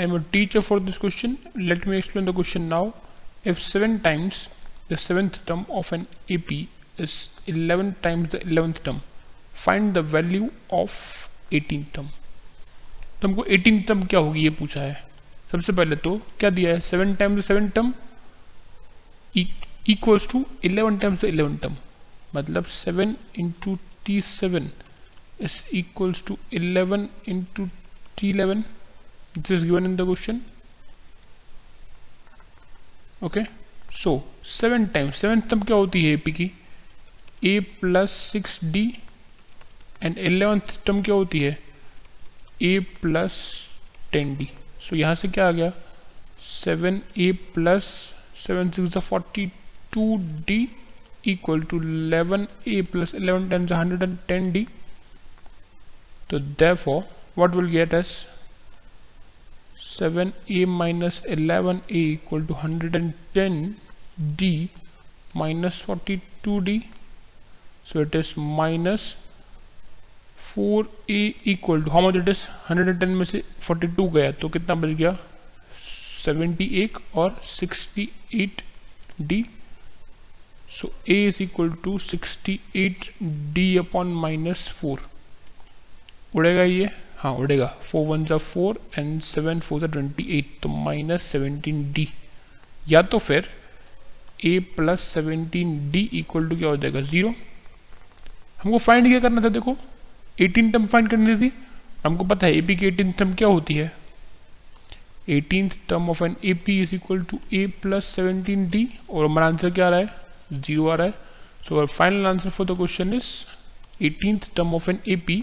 I am a teacher for this question. Let me explain the question now. If 7 times the 7th term of an AP is 11 times the 11th term, find the value of 18th term. तो हमको 18th term क्या होगी ये पूछा है सबसे पहले तो क्या दिया है 7 times seven term equals to 11 times eleven term मतलब 7 into T seven is equals to 11 into t11 this is given in the question okay so 7 times 7 तब क्या होती है AP की a plus 6d and eleventh term क्या होती है a plus 10d so so, यहाँ से क्या आ गया 7a plus 7 6 the 42d equal to 11a plus 11 times 110d so therefore what will get us seven A minus eleven A equal to hundred and ten D minus forty two D so it is minus four A equal to how much it is hundred and ten में से forty two गया तो कितना बच गया? Seventy एक और sixty eight D so A is equal to sixty eight D upon minus four उड़ेगा ये? हाँ उड़ेगा फोर वन ज़ा फोर एंड सेवन फोर ज़ा ट्वेंटी एट तो माइनस सेवनटीन डी या तो फिर A plus seventeen D equal to क्या हो जाएगा? ज़ीरो हमको फाइंड क्या करना था, देखो। एटीन टर्म फाइंड करनी थी। हमको पता है ए पी की एटीन टर्म क्या होती है? Eighteen term of N A P is equal to A plus seventeen D और हमारा आंसर क्या आ रहा है? ज़ीरो आ रहा है। So final answer for the question is eighteen term of N A P